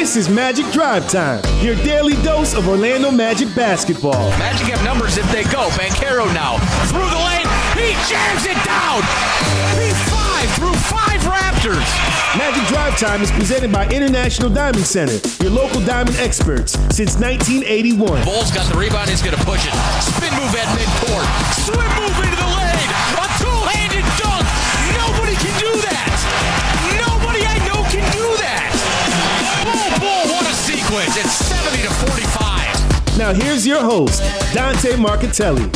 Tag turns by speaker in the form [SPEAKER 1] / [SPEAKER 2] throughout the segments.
[SPEAKER 1] This is Magic Drive Time, your daily dose of Orlando Magic basketball.
[SPEAKER 2] Magic have numbers if they go. Banchero now through the lane. He jams it down. He five through five Raptors.
[SPEAKER 1] Magic Drive Time is presented by International Diamond Center, your local diamond experts since 1981.
[SPEAKER 2] Bulls got the rebound. He's going to push it. Spin move at midcourt. Swim move into
[SPEAKER 1] Now here's your host, Dante Marcatelli.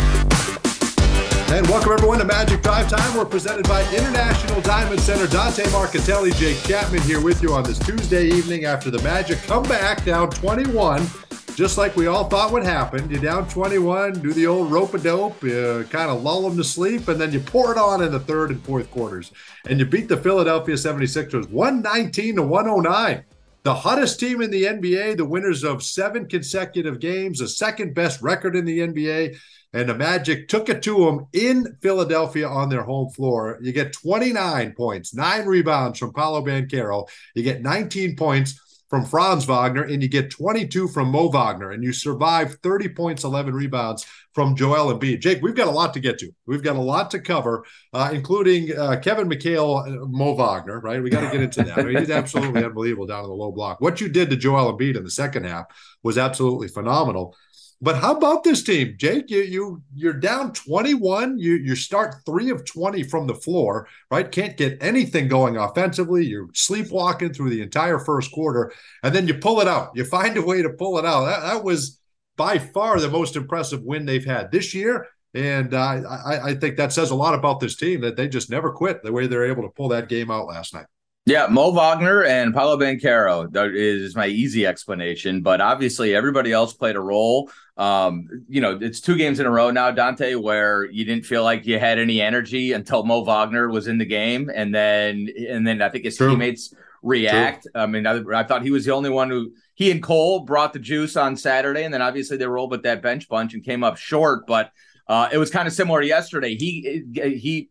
[SPEAKER 3] And welcome everyone to Magic Drive Time. We're presented by International Diamond Center. Dante Marcatelli, Jake Chapman here with you on this Tuesday evening after the Magic come back down 21, just like we all thought would happen. You're down 21, do the old rope a dope, kind of lull them to sleep, and then you pour it on in the third and fourth quarters. And you beat the Philadelphia 76ers 119 to 109. The hottest team in the NBA, the winners of seven consecutive games, the second best record in the NBA and the Magic took it to them in Philadelphia on their home floor. You get 29 points, nine rebounds from Paolo Banchero. You get 19 points from Franz Wagner, and you get 22 from Mo Wagner, and you survive 30 points, 11 rebounds from Joel Embiid. Jake, we've got a lot to get to. We've got a lot to cover, uh, including uh, Kevin McHale, uh, Mo Wagner, right? We got to get into that. I mean, he's absolutely unbelievable down in the low block. What you did to Joel Embiid in the second half was absolutely phenomenal. But how about this team, Jake? You you you're down 21. You you start three of 20 from the floor, right? Can't get anything going offensively. You're sleepwalking through the entire first quarter, and then you pull it out. You find a way to pull it out. That, that was by far the most impressive win they've had this year. And uh, I, I think that says a lot about this team that they just never quit the way they're able to pull that game out last night.
[SPEAKER 4] Yeah, Mo Wagner and Paolo Banchero is my easy explanation, but obviously everybody else played a role. Um, you know, it's two games in a row now, Dante, where you didn't feel like you had any energy until Mo Wagner was in the game, and then and then I think his True. teammates react. True. I mean, I, I, thought he was the only one who he and Cole brought the juice on Saturday, and then obviously they rolled with that bench bunch and came up short, but. Uh, it was kind of similar yesterday. He he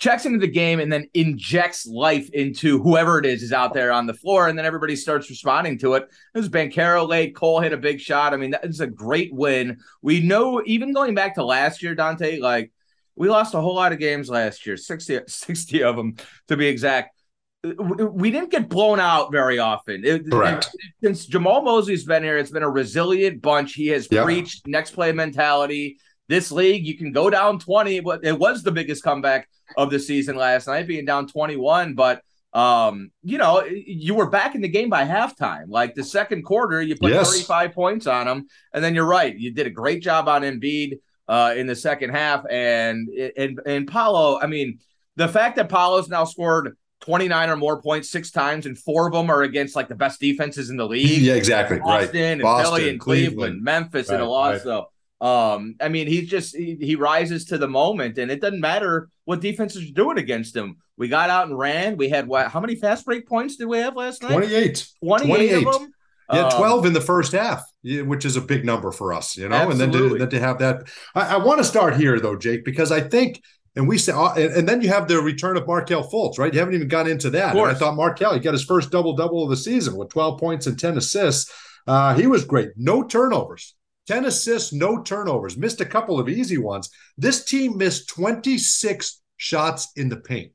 [SPEAKER 4] checks into the game and then injects life into whoever it is is out there on the floor, and then everybody starts responding to it. It was Banchero late, Cole hit a big shot. I mean, that is a great win. We know, even going back to last year, Dante, like we lost a whole lot of games last year, 60, 60 of them to be exact. We didn't get blown out very often. It,
[SPEAKER 3] Correct.
[SPEAKER 4] It, since Jamahl Mosley's been here, it's been a resilient bunch. He has yep. preached next play mentality this league, you can go down 20, but it was the biggest comeback of the season last night, being down 21. But um, you know, you were back in the game by halftime. Like the second quarter, you put yes. 35 points on them, and then you're right. You did a great job on Embiid uh, in the second half, and and and Paolo. I mean, the fact that Paolo's now scored 29 or more points six times, and four of them are against like the best defenses in the league.
[SPEAKER 3] Yeah, exactly.
[SPEAKER 4] Boston
[SPEAKER 3] right.
[SPEAKER 4] and
[SPEAKER 3] Boston,
[SPEAKER 4] Philly and Cleveland, Cleveland Memphis right, and a loss. Right. So um, I mean, he's just he, he, rises to the moment, and it doesn't matter what defenses are doing against him. We got out and ran. We had what? How many fast break points did we have last night?
[SPEAKER 3] 28.
[SPEAKER 4] 28, 28. of them.
[SPEAKER 3] Yeah, um, 12 in the first half, which is a big number for us, you know. Absolutely. And then to, then to have that, I, I want to start here though, Jake, because I think and we said, uh, and then you have the return of Markelle Fultz, right? You haven't even got into that. And I thought Markelle, he got his first double double of the season with 12 points and 10 assists. Uh, he was great. No turnovers. 10 assists, no turnovers, missed a couple of easy ones. This team missed 26 shots in the paint.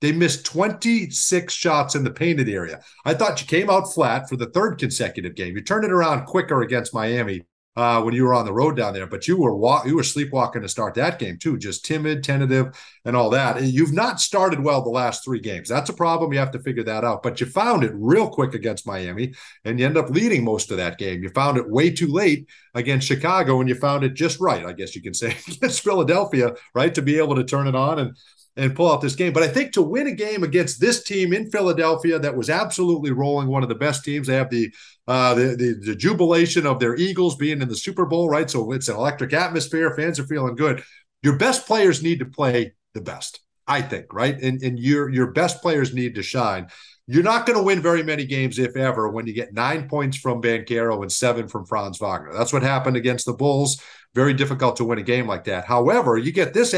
[SPEAKER 3] They missed 26 shots in the painted area. I thought you came out flat for the third consecutive game. You turned it around quicker against Miami uh, when you were on the road down there. But you were wa- you were sleepwalking to start that game too, just timid, tentative, and all that. You've not started well the last three games. That's a problem. You have to figure that out. But you found it real quick against Miami, and you end up leading most of that game. You found it way too late against Chicago, and you found it just right, I guess you can say, against Philadelphia, right, to be able to turn it on and and pull out this game. But I think to win a game against this team in Philadelphia that was absolutely rolling, one of the best teams, they have the uh, the, the, the jubilation of their Eagles being in the Super Bowl, right? So it's an electric atmosphere. Fans are feeling good. Your best players need to play the best, I think, right? And and your your best players need to shine. You're not going to win very many games, if ever, when you get nine points from Banchero and seven from Franz Wagner. That's what happened against the Bulls. Very difficult to win a game like that. However, you get this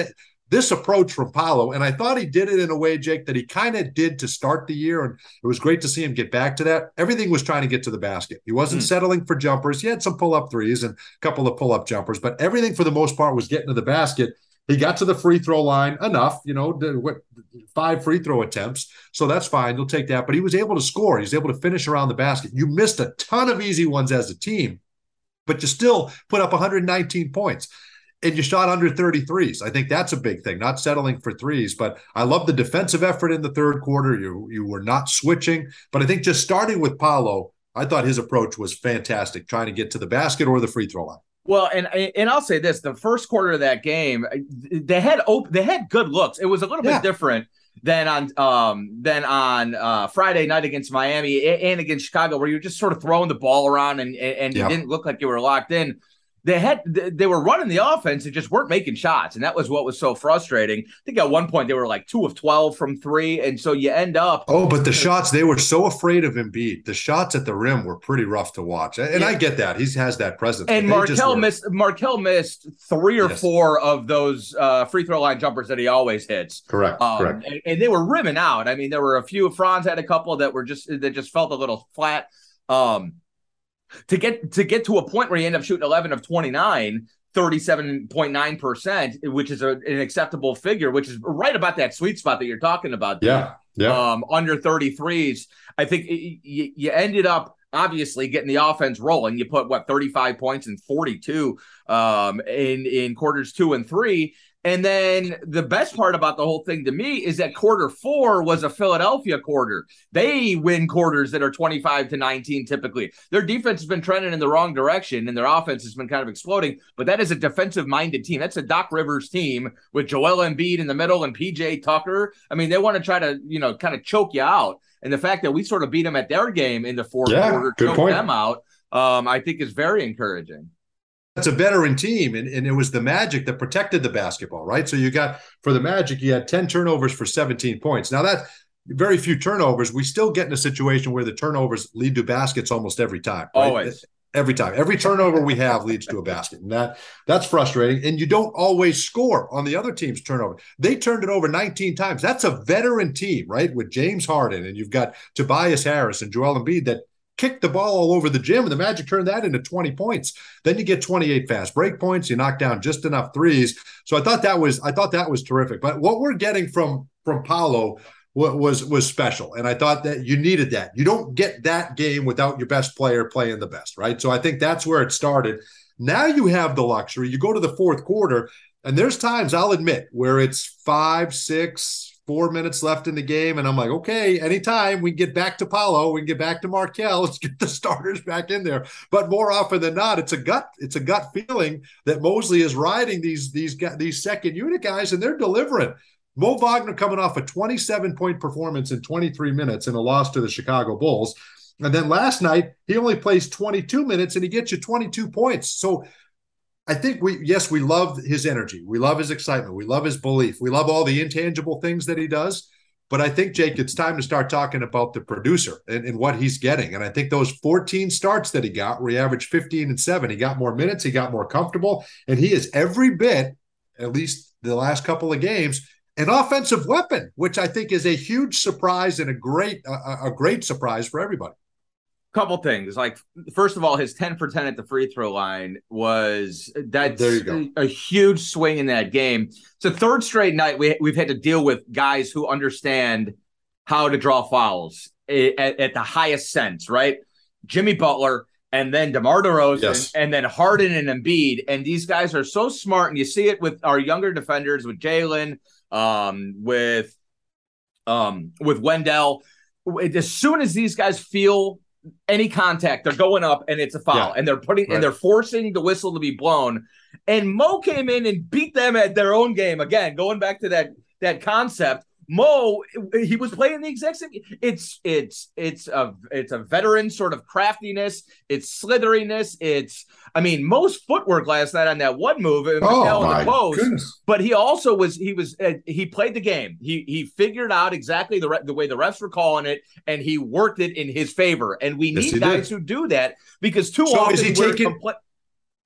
[SPEAKER 3] this approach from Paolo, and I thought he did it in a way, Jake, that he kind of did to start the year. And it was great to see him get back to that. Everything was trying to get to the basket. He wasn't mm. settling for jumpers. He had some pull up threes and a couple of pull up jumpers, but everything for the most part was getting to the basket. He got to the free throw line enough, you know, what, five free throw attempts. So that's fine. You'll take that. But he was able to score. He was able to finish around the basket. You missed a ton of easy ones as a team, but you still put up 119 points and you shot under 33s. I think that's a big thing, not settling for threes. But I love the defensive effort in the third quarter. You you were not switching. But I think just starting with Paolo, I thought his approach was fantastic, trying to get to the basket or the free throw line.
[SPEAKER 4] Well, and and I'll say this: the first quarter of that game, they had op- they had good looks. It was a little yeah. bit different than on um than on uh Friday night against Miami and against Chicago, where you're just sort of throwing the ball around and and you didn't look like you were locked in they had they were running the offense and just weren't making shots and that was what was so frustrating. I think at one point they were like two of 12 from three and so you end up
[SPEAKER 3] oh but the shots they were so afraid of Embiid. The shots at the rim were pretty rough to watch and yeah. i get that. He has that presence
[SPEAKER 4] and Markelle missed Markelle missed three or yes. four of those uh, free throw line jumpers that he always hits.
[SPEAKER 3] Correct um, correct.
[SPEAKER 4] and, and, they were rimming out. I mean there were a few franz had a couple that were just that just felt a little flat. Um to get to get to a point where you end up shooting 11 of 29 37.9%, which is a, an acceptable figure, which is right about that sweet spot that you're talking about.
[SPEAKER 3] Yeah. Yeah.
[SPEAKER 4] Um, under 33s. I think it, you, you ended up obviously getting the offense rolling. You put what 35 points and 42 um, in in quarters two and three. And then the best part about the whole thing to me is that quarter four was a Philadelphia quarter. They win quarters that are 25 to 19 typically. Their defense has been trending in the wrong direction and their offense has been kind of exploding, but that is a defensive minded team. That's a Doc Rivers team with Joel Embiid in the middle and PJ Tucker. I mean, they want to try to, you know, kind of choke you out. And the fact that we sort of beat them at their game in the fourth yeah, quarter, choke point. them out, um, I think is very encouraging
[SPEAKER 3] it's a veteran team, and, and it was the Magic that protected the basketball, right? So you got for the Magic, you had 10 turnovers for 17 points. Now that very few turnovers, we still get in a situation where the turnovers lead to baskets almost every time.
[SPEAKER 4] Right? Always.
[SPEAKER 3] Every time. Every turnover we have leads to a basket. And that that's frustrating. And you don't always score on the other team's turnover. They turned it over 19 times. That's a veteran team, right? With James Harden and you've got Tobias Harris and Joel Embiid that kicked the ball all over the gym, and the Magic turned that into 20 points. Then you get 28 fast break points. You knock down just enough threes. So I thought that was I thought that was terrific. But what we're getting from from Paolo was was special, and I thought that you needed that. You don't get that game without your best player playing the best, right? So I think that's where it started. Now you have the luxury. You go to the fourth quarter, and there's times I'll admit where it's five, six, four minutes left in the game. And I'm like, okay, anytime we get back to Paolo, we can get back to Markelle, let's get the starters back in there. But more often than not, it's a gut, it's a gut feeling that Mosley is riding these these these second unit guys and they're delivering. Mo Wagner coming off a 27 point performance in 23 minutes in a loss to the Chicago Bulls. And then last night, he only plays 22 minutes and he gets you 22 points. So I think we, yes, we love his energy. We love his excitement. We love his belief. We love all the intangible things that he does. But I think, Jake, it's time to start talking about the producer and, and, what he's getting. And I think those 14 starts that he got, where he averaged 15 and seven, he got more minutes, he got more comfortable, and he is every bit, at least the last couple of games, an offensive weapon, which I think is a huge surprise and a great, a, a great surprise for everybody
[SPEAKER 4] couple things like first of all his 10 for 10 at the free throw line was that's a, huge swing in that game it's a third straight night we, we've had to deal with guys who understand how to draw fouls at, at the highest sense right jimmy butler and then DeMar DeRozan, yes. and then Harden and Embiid. And these guys are so smart. And you see it with our younger defenders, with Jalen, um, with um, with Wendell. As soon as these guys feel any contact, they're going up and it's a foul, yeah. and they're putting right. and they're forcing the whistle to be blown. And Mo came in and beat them at their own game again. Going back to that that concept, Mo, he was playing the exact same. It's it's it's a it's a veteran sort of craftiness. It's slitheriness. It's I mean most footwork last night on that one move. Oh my the post, goodness. But he also was he was uh, he played the game. He he figured out exactly the the way the refs were calling it, and he worked it in his favor. And we yes, need guys did. who do that because too so often
[SPEAKER 3] is he taking? Compl-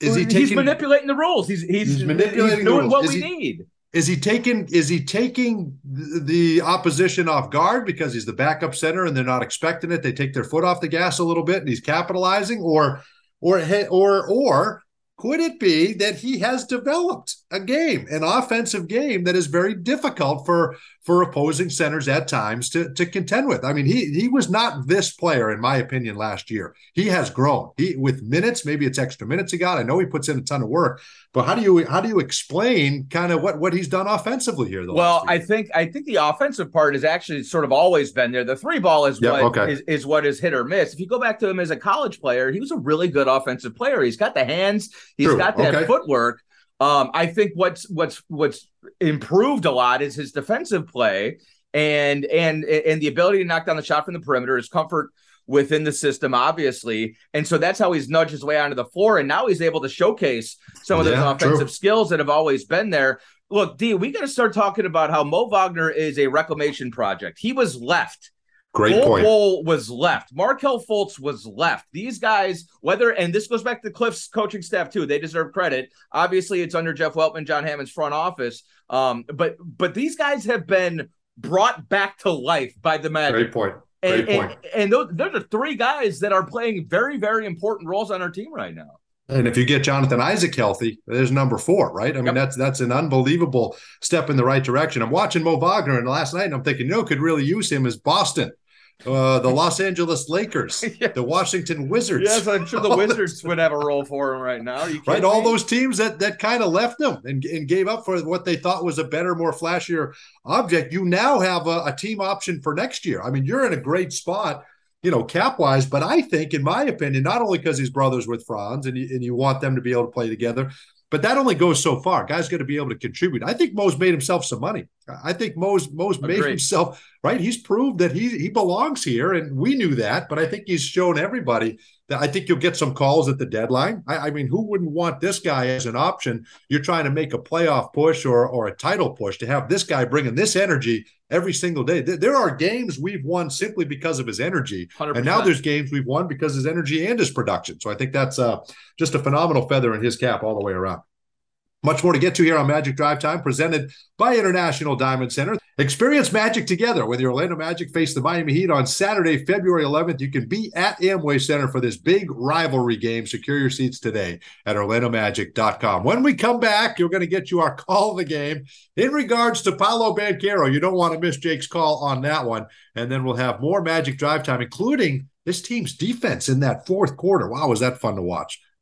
[SPEAKER 4] is he taking, he's manipulating the rules. He's he's, he's manipulating he's doing what is we he, need
[SPEAKER 3] is he taking is he taking the opposition off guard because he's the backup center and they're not expecting it? They take their foot off the gas a little bit and he's capitalizing, or or or or could it be that he has developed a game, an offensive game that is very difficult for for opposing centers at times to to contend with? I mean, he he was not this player, in my opinion, last year. He has grown. He with minutes, maybe it's extra minutes he got. I know he puts in a ton of work, but how do you how do you explain kind of what what he's done offensively here?
[SPEAKER 4] Well, I think I think the offensive part has actually sort of always been there. The three ball is what
[SPEAKER 3] okay.
[SPEAKER 4] is, is what is hit or miss. If you go back to him as a college player, he was a really good offensive player. He's got the hands. He's
[SPEAKER 3] True.
[SPEAKER 4] got that
[SPEAKER 3] Okay.
[SPEAKER 4] footwork. Um, I think what's what's what's improved a lot is his defensive play and and and the ability to knock down the shot from the perimeter, his comfort within the system, obviously. And so that's how he's nudged his way onto the floor. And now he's able to showcase some of those offensive
[SPEAKER 3] true.
[SPEAKER 4] skills that have always been there. Look, D, we got to start talking about how Mo Wagner is a reclamation project. He was left.
[SPEAKER 3] Great
[SPEAKER 4] Cole
[SPEAKER 3] point.
[SPEAKER 4] Was left. Markelle Fultz was left. These guys, whether and this goes back to Cliff's coaching staff too, they deserve credit. Obviously, it's under Jeff Weltman, John Hammond's front office. Um, but but these guys have been brought back to life by the Magic.
[SPEAKER 3] Great point. Great
[SPEAKER 4] And,
[SPEAKER 3] point.
[SPEAKER 4] and, and those, those are three guys that are playing very, very important roles on our team right now.
[SPEAKER 3] And if you get Jonathan Isaac healthy, there's number four, right? I mean,
[SPEAKER 4] Yep.
[SPEAKER 3] that's that's an unbelievable step in the right direction. I'm watching Mo Wagner, and last night, and I'm thinking, you know, could really use him as Boston, uh, the Los Angeles Lakers,
[SPEAKER 4] Yeah.
[SPEAKER 3] the Washington Wizards.
[SPEAKER 4] Yes, I'm sure the
[SPEAKER 3] All
[SPEAKER 4] Wizards would have a role for him right now. You
[SPEAKER 3] Right, all those teams that that kind of left them and, and gave up for what they thought was a better, more flashier object. You now have a, a team option for next year. I mean, you're in a great spot, you know, cap wise. But I think, in my opinion, not only because he's brothers with Franz and you, and you want them to be able to play together, but that only goes so far. Guys got to be able to contribute. I think Mo's made himself some money. I think Mo's Mo's made himself right. He's proved that he he belongs here, and we knew that. But I think he's shown everybody I think you'll get some calls at the deadline. I, I mean, who wouldn't want this guy as an option? You're trying to make a playoff push or or a title push to have this guy bringing this energy every single day. There, there are games we've won simply because of his energy,
[SPEAKER 4] 100%.
[SPEAKER 3] and now there's games we've won because of his energy and his production. So I think that's uh, just a phenomenal feather in his cap all the way around. Much more to get to here on Magic Drive Time, presented by International Diamond Center. Experience Magic together when the Orlando Magic face the Miami Heat on Saturday, February 11th. You can be at Amway Center for this big rivalry game. Secure your seats today at OrlandoMagic.com. When we come back, you're going to get you our call of the game in regards to Paolo Banchero. You don't want to miss Jake's call on that one. And then we'll have more Magic Drive Time, including this team's defense in that fourth quarter. Wow, was that fun to watch?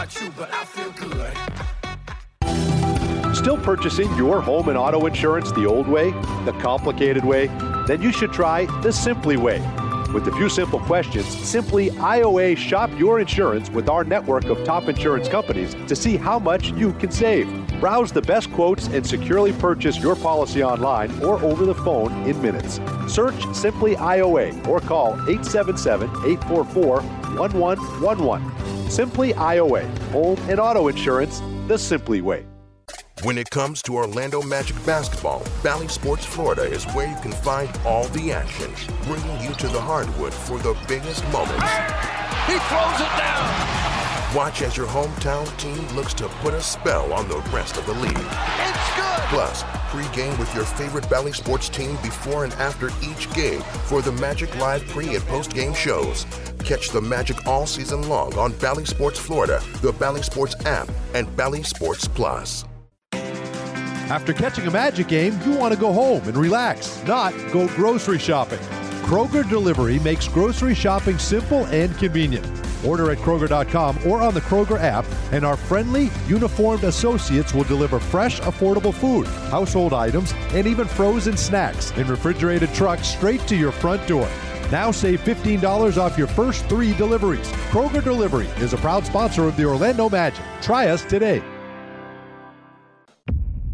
[SPEAKER 5] About you, but I feel good.
[SPEAKER 6] Still purchasing your home and auto insurance the old way, the complicated way? Then you should try the Simply way. With a few simple questions, Simply IOA shop your insurance with our network of top insurance companies to see how much you can save. Browse the best quotes and securely purchase your policy online or over the phone in minutes. Search Simply IOA or call 877 844 1111. Simply IOA, home and auto insurance the Simply way.
[SPEAKER 7] When it comes to Orlando Magic basketball, Bally Sports Florida is where you can find all the action, bringing you to the hardwood for the biggest moments.
[SPEAKER 2] He throws it down.
[SPEAKER 7] Watch as your hometown team looks to put a spell on the rest of the league.
[SPEAKER 2] It's good.
[SPEAKER 7] Plus, pre-game with your favorite Bally Sports team before and after each game for the Magic Live pre and post-game shows. Catch the Magic all season long on Bally Sports Florida, the Bally Sports app, and Bally Sports Plus.
[SPEAKER 6] After catching a Magic game, you want to go home and relax, not go grocery shopping. Kroger Delivery makes grocery shopping simple and convenient. Order at Kroger.com or on the Kroger app, and our friendly, uniformed associates will deliver fresh, affordable food, household items, and even frozen snacks in refrigerated trucks straight to your front door. Now save $15 off your first three deliveries. Kroger Delivery is a proud sponsor of the Orlando Magic. Try us today.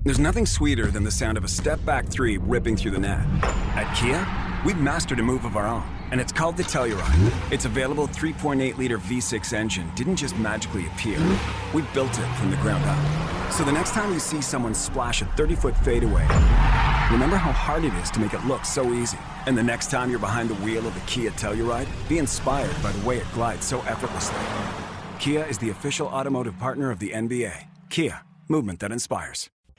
[SPEAKER 8] There's nothing sweeter than the sound of a step back three ripping through the net. At Kia, we've mastered a move of our own, and it's called the Telluride. Its available 3.8 liter V6 engine didn't just magically appear, we built it from the ground up. So the next time you see someone splash a 30 foot fadeaway, remember how hard it is to make it look so easy. And the next time you're behind the wheel of a Kia Telluride, be inspired by the way it glides so effortlessly. Kia is the official automotive partner of the NBA. Kia, movement that inspires.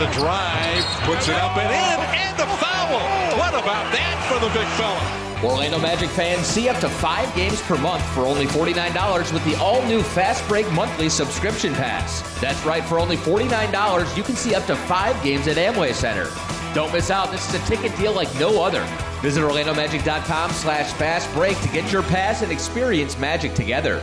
[SPEAKER 9] The drive, puts it up and in, and the foul. What about that for the big fella?
[SPEAKER 10] Orlando Magic fans see up to five games per month for only $49 with the all new Fast Break monthly subscription pass. That's right, for only $49, you can see up to five games at Amway Center. Don't miss out. This is a ticket deal like no other. Visit OrlandoMagic.com slash fast break to get your pass and experience Magic together.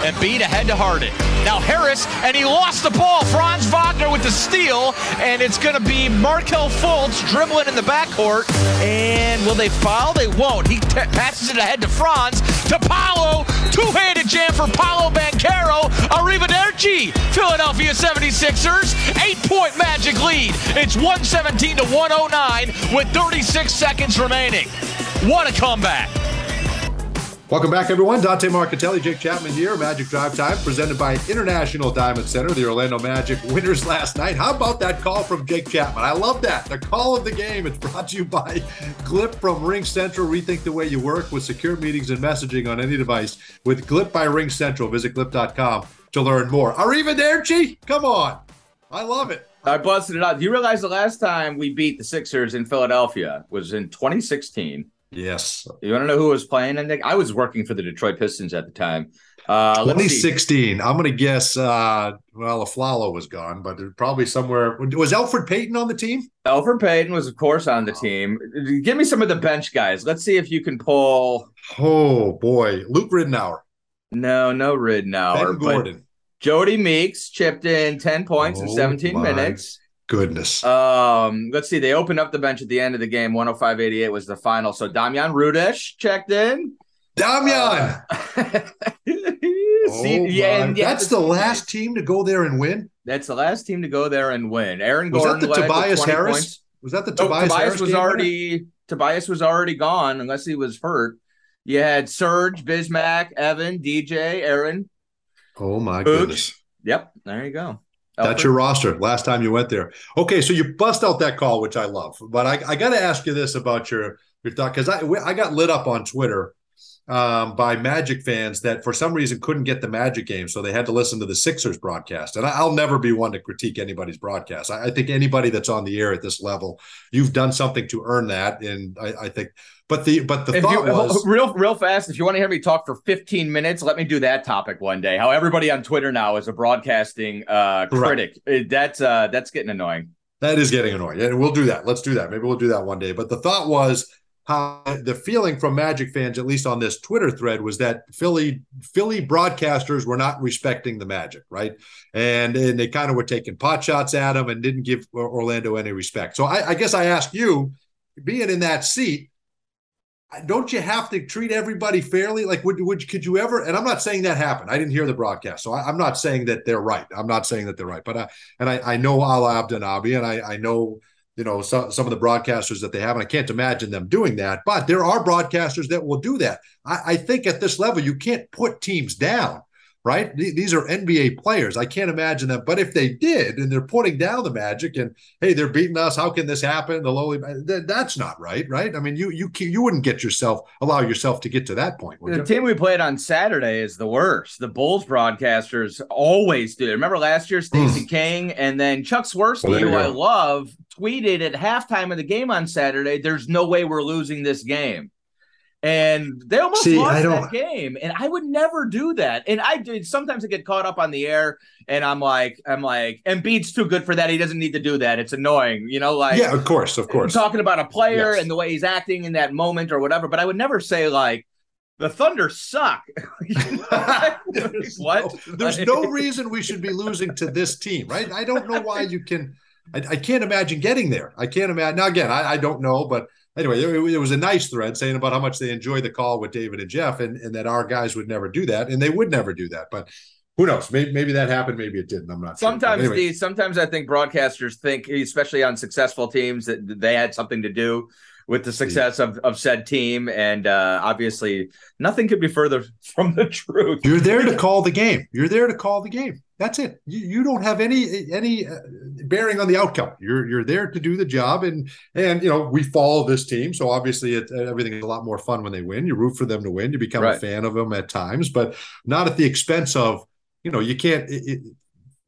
[SPEAKER 2] Embiid ahead to Harden. Now Harris, and he lost the ball. Franz Wagner with the steal, and it's going to be Markelle Fultz dribbling in the backcourt. And will they foul? They won't. He t- passes it ahead to Franz. To Paolo. Two-handed jam for Paolo Banchero. Arrivederci. Philadelphia 76ers. Eight-point Magic lead. It's 117 to 109 with 36 seconds remaining. What a comeback.
[SPEAKER 3] Welcome back, everyone. Dante Marcatelli, Jake Chapman here. Magic Drive Time, presented by International Diamond Center. The Orlando Magic winners last night. How about that call from Jake Chapman? I love that. The call of the game. It's brought to you by Glip from Ring Central. Rethink the way you work with secure meetings and messaging on any device with Glip by Ring Central. Visit glip.com to learn more. Arrivederci. Come on. I love it.
[SPEAKER 4] I busted it out. Do you realize the last time we beat the Sixers in Philadelphia was in 2016?
[SPEAKER 3] Yes.
[SPEAKER 4] You want to know who was playing? And I was working for the Detroit Pistons at the time. Uh,
[SPEAKER 3] 2016. I'm going to guess. Uh, well, Afflalo was gone, but probably somewhere. Was Elfrid Payton on the team?
[SPEAKER 4] Elfrid Payton was, of course, on the team. Give me some of the bench guys. Let's see if you can pull.
[SPEAKER 3] Oh boy, Luke Ridnour.
[SPEAKER 4] No, no Ridnour.
[SPEAKER 3] Ben Gordon.
[SPEAKER 4] Jodie Meeks chipped in 10 points
[SPEAKER 3] oh,
[SPEAKER 4] in 17 minutes.
[SPEAKER 3] Goodness.
[SPEAKER 4] Um, let's see. They opened up the bench at the end of the game. 105-88 was the final. So Damjan Rudez checked in.
[SPEAKER 3] Damian.
[SPEAKER 4] Uh,
[SPEAKER 3] oh yeah, and, yeah, that's the last team to go there and win.
[SPEAKER 4] That's the last team to go there and win. Aaron
[SPEAKER 3] was
[SPEAKER 4] Gordon
[SPEAKER 3] that the Tobias Harris?
[SPEAKER 4] Points.
[SPEAKER 3] Was that the
[SPEAKER 4] Oh,
[SPEAKER 3] Tobias,
[SPEAKER 4] Tobias
[SPEAKER 3] Harris
[SPEAKER 4] was already
[SPEAKER 3] winner?
[SPEAKER 4] Tobias was already gone unless he was hurt. You had Serge, Bismack, Evan, DJ, Aaron.
[SPEAKER 3] Oh my goodness.
[SPEAKER 4] Yep, there you go.
[SPEAKER 3] That's your roster. Last time you went there. Okay, so you bust out that call, which I love. But I, I got to ask you this about your your thought because I I got lit up on Twitter um, by Magic fans that for some reason couldn't get the Magic game, so they had to listen to the Sixers broadcast. And I, I'll never be one to critique anybody's broadcast. I, I think anybody that's on the air at this level, you've done something to earn that, and I, I think. But the but the
[SPEAKER 4] If
[SPEAKER 3] thought
[SPEAKER 4] you,
[SPEAKER 3] was
[SPEAKER 4] real real fast. If you want to hear me talk for 15 minutes, let me do that topic one day. How everybody on Twitter now is a broadcasting uh, critic. Uh, That's uh, that's getting annoying.
[SPEAKER 3] That is getting annoying. And we'll do that. Let's do that. Maybe we'll do that one day. But the thought was how the feeling from Magic fans, at least on this Twitter thread, was that Philly Philly broadcasters were not respecting the Magic, right? And and they kind of were taking pot shots at them and didn't give Orlando any respect. So I, I guess I ask you, being in that seat, don't you have to treat everybody fairly? Like, would, would could you ever? And I'm not saying that happened. I didn't hear the broadcast, so I, am not saying that they're right. I'm not saying that they're right. But I and I, I know Alaa Abdelnaby, and I, I know you know some, some of the broadcasters that they have and i can't imagine them doing that but there are broadcasters that will do that I, I think at this level you can't put teams down right? These are NBA players. I can't imagine them. But if they did, and they're putting down the Magic, and hey, they're beating us. How can this happen? The lowly. Uh, that's not right, right? I mean, you you you wouldn't get yourself allow yourself to get to that point.
[SPEAKER 4] The team we played on Saturday is the worst. The Bulls broadcasters always do. Remember last year, Stacey mm. King, and then Chuck Swirsky, well, who I love, tweeted at halftime of the game on Saturday, "There's no way we're losing this game." And they almost See, lost that game. And I would never do that. And I did sometimes I get caught up on the air, and I'm like, I'm like, Embiid's too good for that. He doesn't need to do that. It's annoying, you know. Like,
[SPEAKER 3] yeah, of course, of course.
[SPEAKER 4] Talking about a player yes. and the way he's acting in that moment or whatever. But I would never say like. The Thunder suck.
[SPEAKER 3] there's what? No, there's no reason we should be losing to this team, right? I don't know why you can. I, I can't imagine getting there. I can't imagine. Now, again, I, I don't know, but anyway, it, was a nice thread saying about how much they enjoy the call with David and Jeff, and, and that our guys would never do that, and they would never do that. But who knows? Maybe, maybe that happened. Maybe it didn't. I'm not.
[SPEAKER 4] Sometimes
[SPEAKER 3] sure.
[SPEAKER 4] anyway. sometimes I think broadcasters think, especially on successful teams, that they had something to do with the success of, of said team. And uh, obviously, nothing could be further from the truth.
[SPEAKER 3] You're there to call the game. You're there to call the game. That's it. You, you don't have any any uh, bearing on the outcome. You're you're there to do the job, and and you know we follow this team, so obviously it, everything is a lot more fun when they win. You root for them to win. You become right. a fan of them at times, but not at the expense of you know you can't. It,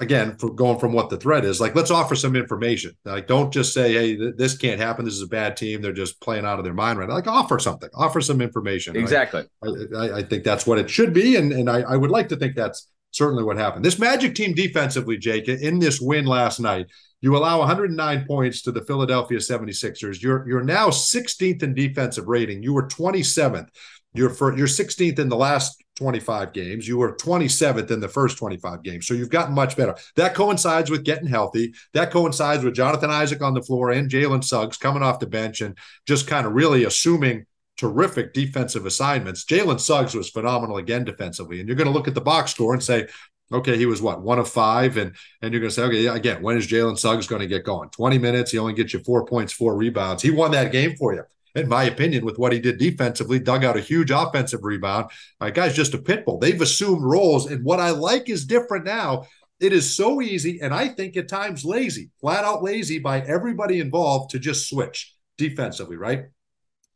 [SPEAKER 3] again, for going from what the threat is, like let's offer some information. Like don't just say, "Hey, th- this can't happen. This is a bad team. They're just playing out of their mind right now." Like offer something, offer some information.
[SPEAKER 4] Exactly.
[SPEAKER 3] Right? I, I, think that's what it should be, and and I, I would like to think that's certainly what happened. This Magic team defensively, Jake, in this win last night, you allow 109 points to the Philadelphia 76ers. You're you're now 16th in defensive rating. You were 27th. You're for you're 16th in the last 25 games. You were 27th in the first 25 games. So you've gotten much better. That coincides with getting healthy. That coincides with Jonathan Isaac on the floor and Jalen Suggs coming off the bench and just kind of really assuming terrific defensive assignments. Jalen Suggs was phenomenal again defensively. And you're going to look at the box score and say, okay, he was what one of five, and and you're going to say, okay, again, when is Jalen Suggs going to get going? 20 minutes, he only gets you four points, four rebounds. He won that game for you. In my opinion, with what he did defensively, dug out a huge offensive rebound. My guy's just a pit bull. They've assumed roles, and what I like is different now. It is so easy, and I think at times lazy, flat out lazy by everybody involved to just switch defensively, right?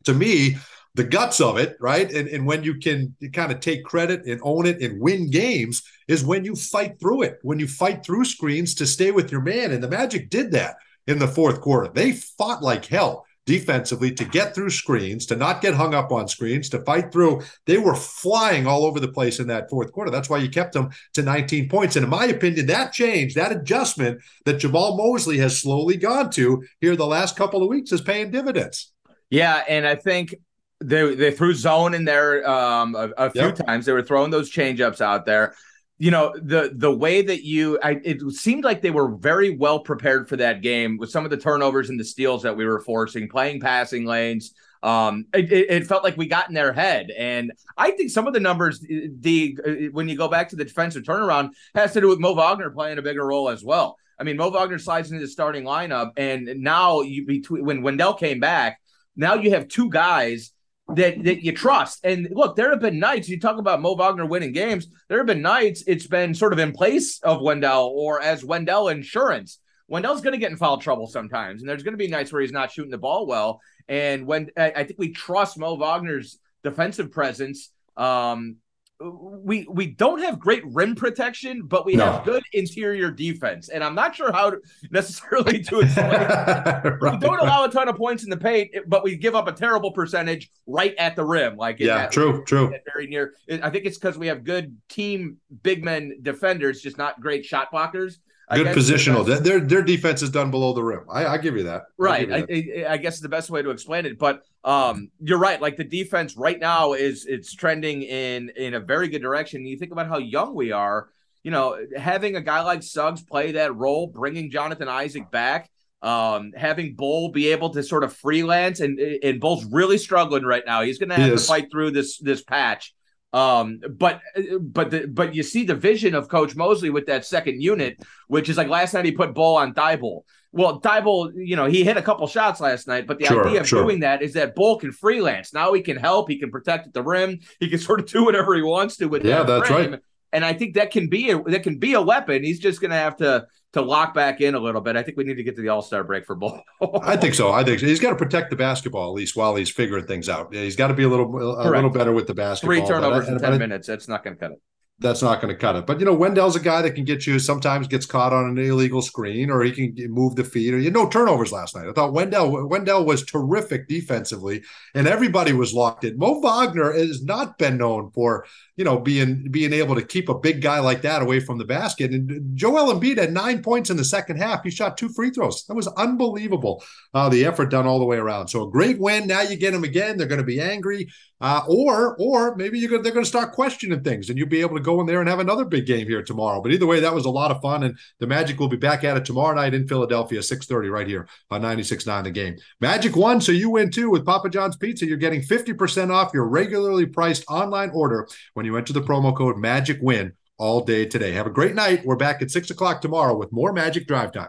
[SPEAKER 3] To me, the guts of it, right? And, and when you can kind of take credit and own it and win games is when you fight through it, when you fight through screens to stay with your man. And the Magic did that in the fourth quarter. They fought like hell defensively to get through screens, to not get hung up on screens, to fight through. They were flying all over the place in that fourth quarter. That's why you kept them to 19 points. And in my opinion, that change, that adjustment that Jamahl Mosley has slowly gone to here the last couple of weeks is paying dividends.
[SPEAKER 4] Yeah, and I think they they threw zone in there um, a, a few yep. times. They were throwing those changeups out there. You know the the way that you, I, it seemed like they were very well prepared for that game with some of the turnovers and the steals that we were forcing, playing passing lanes. Um, it, it, felt like we got in their head, and I think some of the numbers, the when you go back to the defensive turnaround, has to do with Mo Wagner playing a bigger role as well. I mean, Mo Wagner slides into the starting lineup, and now you between when Wendell came back, now you have two guys that that you trust. And look, there have been nights you talk about Mo Wagner winning games. There have been nights it's been sort of in place of Wendell or as Wendell insurance. Wendell's going to get in foul trouble sometimes, and there's going to be nights where he's not shooting the ball well. And when I think we trust Mo Wagner's defensive presence, um, we we don't have great rim protection, but we no. have good interior defense. And I'm not sure how to necessarily to explain. right. We don't allow a ton of points in the paint, but we give up a terrible percentage right at the rim. Like
[SPEAKER 3] yeah,
[SPEAKER 4] that,
[SPEAKER 3] true, true.
[SPEAKER 4] Very near. I think it's because we have good team big men defenders, just not great shot blockers.
[SPEAKER 3] Good positional. The their their defense is done below the rim. I, I give you that.
[SPEAKER 4] Right.
[SPEAKER 3] You
[SPEAKER 4] that. I, I, guess it's the best way to explain it. But um, you're right. Like the defense right now is it's trending in in a very good direction. You think about how young we are. You know, having a guy like Suggs play that role, bringing Jonathan Isaac back, um, having Bol be able to sort of freelance, and and Bol's really struggling right now. He's going to have to fight through this this patch. Um, but but the, but you see the vision of Coach Mosley with that second unit, which is like last night he put Bol on Thybulle, Well, Thybulle, you know, he hit a couple shots last night, but the
[SPEAKER 3] Sure,
[SPEAKER 4] idea of
[SPEAKER 3] sure.
[SPEAKER 4] doing that is that Bol can freelance. Now he can help. He can protect at the rim. He can sort of do whatever he wants to with
[SPEAKER 3] Yeah,
[SPEAKER 4] that
[SPEAKER 3] that's
[SPEAKER 4] frame.
[SPEAKER 3] right.
[SPEAKER 4] And I think that can be a, that can be a weapon. He's just going to have to to lock back in a little bit. I think we need to get to the All Star break for Bol.
[SPEAKER 3] I think so. I think so. he's got to protect the basketball at least while he's figuring things out. Yeah, he's got to be a little a
[SPEAKER 4] Correct.
[SPEAKER 3] little better with the basketball.
[SPEAKER 4] Three turnovers
[SPEAKER 3] I-
[SPEAKER 4] in
[SPEAKER 3] I-
[SPEAKER 4] ten minutes. That's not going to cut it.
[SPEAKER 3] That's not going to cut it. But you know, Wendell's a guy that can get you. Sometimes gets caught on an illegal screen, or he can move the feet. Or you know, turnovers last night. I thought Wendell Wendell was terrific defensively, and everybody was locked in. Mo Wagner has not been known for you know being being able to keep a big guy like that away from the basket. And Joel Embiid had nine points in the second half. He shot two free throws. That was unbelievable. Uh, the effort done all the way around. So a great win. Now you get them again. They're going to be angry, uh, or or maybe you're gonna, they're going to start questioning things, and you'll be able to go in there and have another big game here tomorrow. But either way, that was a lot of fun, and the Magic will be back at it tomorrow night in Philadelphia, six thirty, right here on 96.9 The Game. Magic won, so you win too with Papa John's Pizza. You're getting fifty percent off your regularly priced online order when you enter the promo code Magic Win all day today. Have a great night. We're back at six o'clock tomorrow with more Magic Drive Time.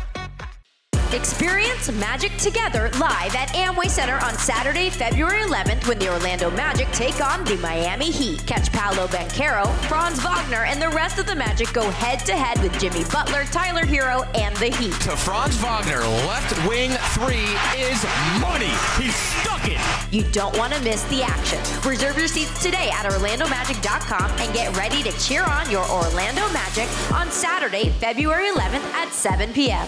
[SPEAKER 11] Experience Magic together live at Amway Center on Saturday, February 11th when the Orlando Magic take on the Miami Heat. Catch Paolo Banchero, Franz Wagner, and the rest of the Magic go head to head with Jimmy Butler, Tyler Herro, and the Heat.
[SPEAKER 2] To Franz Wagner, left wing three is money. He stuck it.
[SPEAKER 11] You don't want to miss the action. Reserve your seats today at OrlandoMagic.com and get ready to cheer on your Orlando Magic on Saturday, February 11th at 7 p.m.